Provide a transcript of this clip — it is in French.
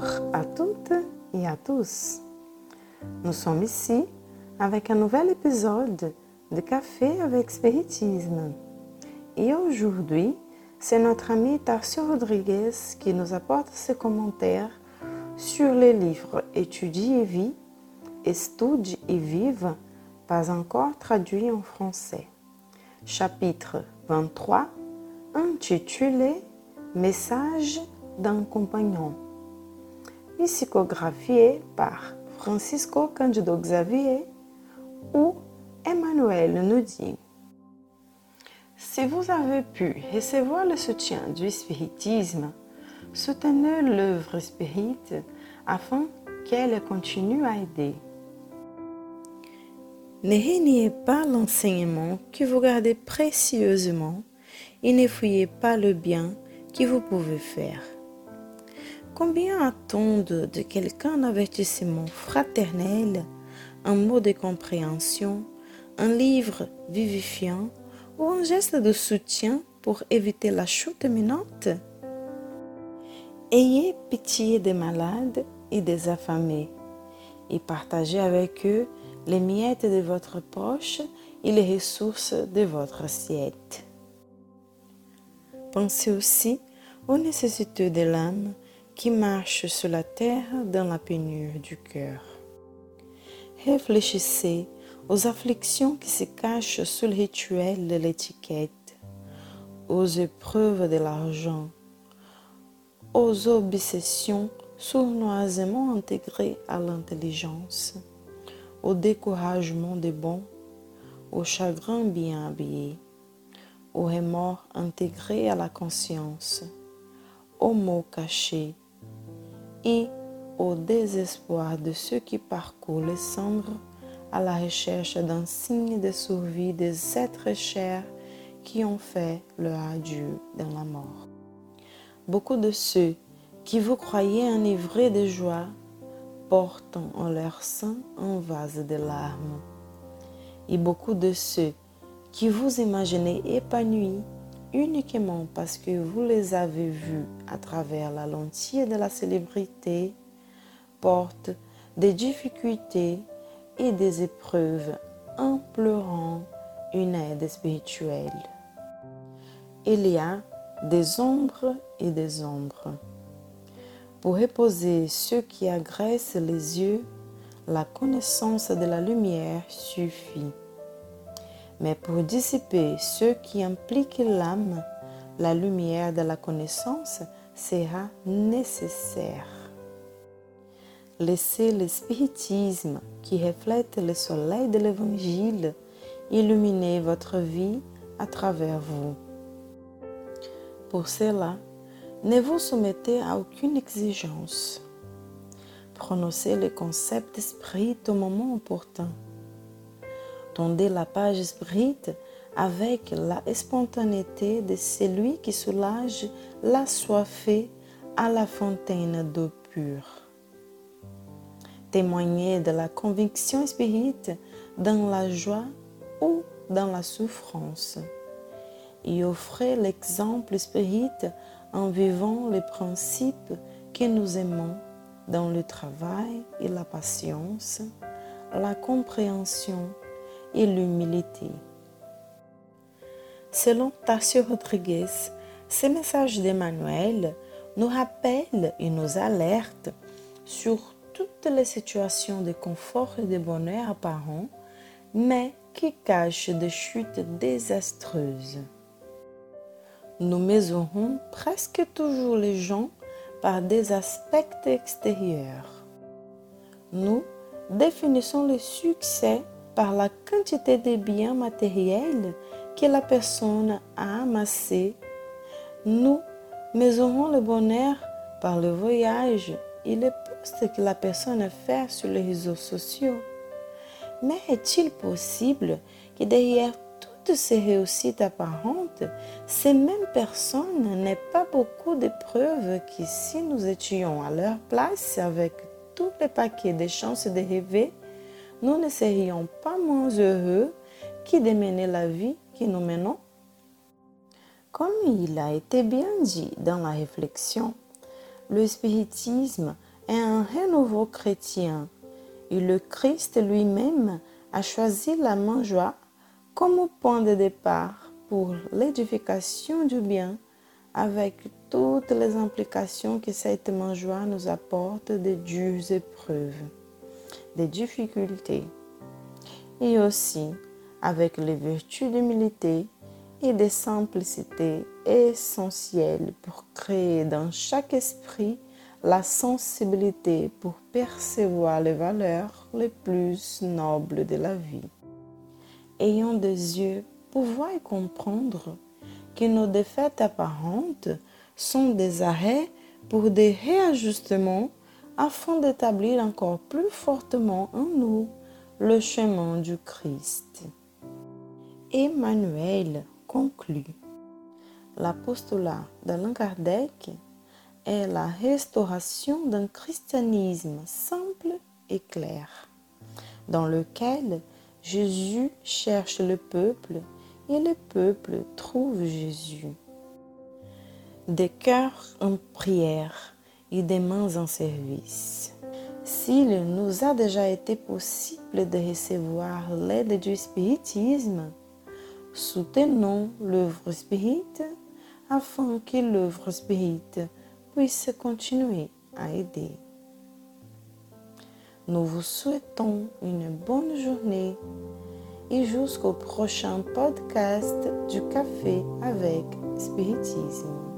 Bonjour à toutes et à tous. Nous sommes ici avec un nouvel épisode de Café avec Spiritisme. Et aujourd'hui, c'est notre ami Tarcio Rodriguez qui nous apporte ses commentaires sur les livres Étudie et vie, Estudie et vive, pas encore traduits en français. Chapitre 23, intitulé Message d'un compagnon. Psychographié par Francisco Candido Xavier ou Emmanuel nous Si vous avez pu recevoir le soutien du spiritisme, soutenez l'œuvre spirit afin qu'elle continue à aider. Ne reniez pas l'enseignement que vous gardez précieusement et ne fouillez pas le bien que vous pouvez faire. Combien attendent de quelqu'un un avertissement fraternel, un mot de compréhension, un livre vivifiant ou un geste de soutien pour éviter la chute imminente? Ayez pitié des malades et des affamés et partagez avec eux les miettes de votre poche et les ressources de votre assiette. Pensez aussi aux nécessités de l'âme qui marche sur la terre dans la pénurie du cœur. Réfléchissez aux afflictions qui se cachent sous le rituel de l'étiquette, aux épreuves de l'argent, aux obsessions sournoisement intégrées à l'intelligence, au découragement des bons, au chagrin bien habillé, au remords intégrés à la conscience, aux mots cachés et au désespoir de ceux qui parcourent les cendres à la recherche d'un signe de survie des êtres chers qui ont fait leur adieu dans la mort. Beaucoup de ceux qui vous croyez enivrés de joie portent en leur sein un vase de larmes. Et beaucoup de ceux qui vous imaginez épanouis uniquement parce que vous les avez vus à travers la lentille de la célébrité portent des difficultés et des épreuves implorant une aide spirituelle. Il y a des ombres et des ombres. Pour reposer ceux qui agressent les yeux, la connaissance de la lumière suffit. Mais pour dissiper ceux qui impliquent l'âme, la lumière de la connaissance sera nécessaire. Laissez le spiritisme qui reflète le soleil de l'Évangile illuminer votre vie à travers vous. Pour cela, ne vous soumettez à aucune exigence. Prononcez le concept d'esprit au moment opportun. Tendez la page sprite avec la spontanéité de celui qui soulage la soifée à la fontaine d'eau pure. Témoignez de la conviction spirite dans la joie ou dans la souffrance et offrez l'exemple spirit en vivant les principes que nous aimons dans le travail et la patience, la compréhension et l'humilité. Selon Tarsio Rodriguez, ces messages d'Emmanuel nous rappellent et nous alertent sur toutes les situations de confort et de bonheur apparents, mais qui cachent des chutes désastreuses. Nous mesurons presque toujours les gens par des aspects extérieurs. Nous définissons le succès par la quantité de biens matériels que la personne a amassés. Nous mesurons le bonheur par le voyage et les posts que la personne fait sur les réseaux sociaux. Mais est-il possible que derrière toutes ces réussites apparentes, ces mêmes personnes n'aient pas beaucoup de preuves que si nous étions à leur place avec tous les paquets de chances de rêver, nous ne serions pas moins heureux que de mener la vie que nous menons. Comme il a été bien dit dans la réflexion, Le spiritisme est un renouveau chrétien et le Christ lui-même a choisi la mangeoire comme point de départ pour l'édification du bien avec toutes les implications que cette mangeoire nous apporte de dures épreuves, des difficultés, et aussi avec les vertus d'humilité et de simplicité essentielles pour créer dans chaque esprit la sensibilité pour percevoir les valeurs les plus nobles de la vie. Ayant des yeux pour voir et comprendre que nos défaites apparentes sont des arrêts pour des réajustements afin d'établir encore plus fortement en nous le chemin du Christ. Emmanuel conclut. L'apostolat d'Alain Kardec est la restauration d'un christianisme simple et clair, dans lequel Jésus cherche le peuple et le peuple trouve Jésus. Des cœurs en prière et des mains en service. S'il nous a déjà été possible de recevoir l'aide du spiritisme, soutenons l'œuvre spirit afin que l'œuvre spirit puisse continuer à aider. Nous vous souhaitons une bonne journée et jusqu'au prochain podcast du café avec spiritisme.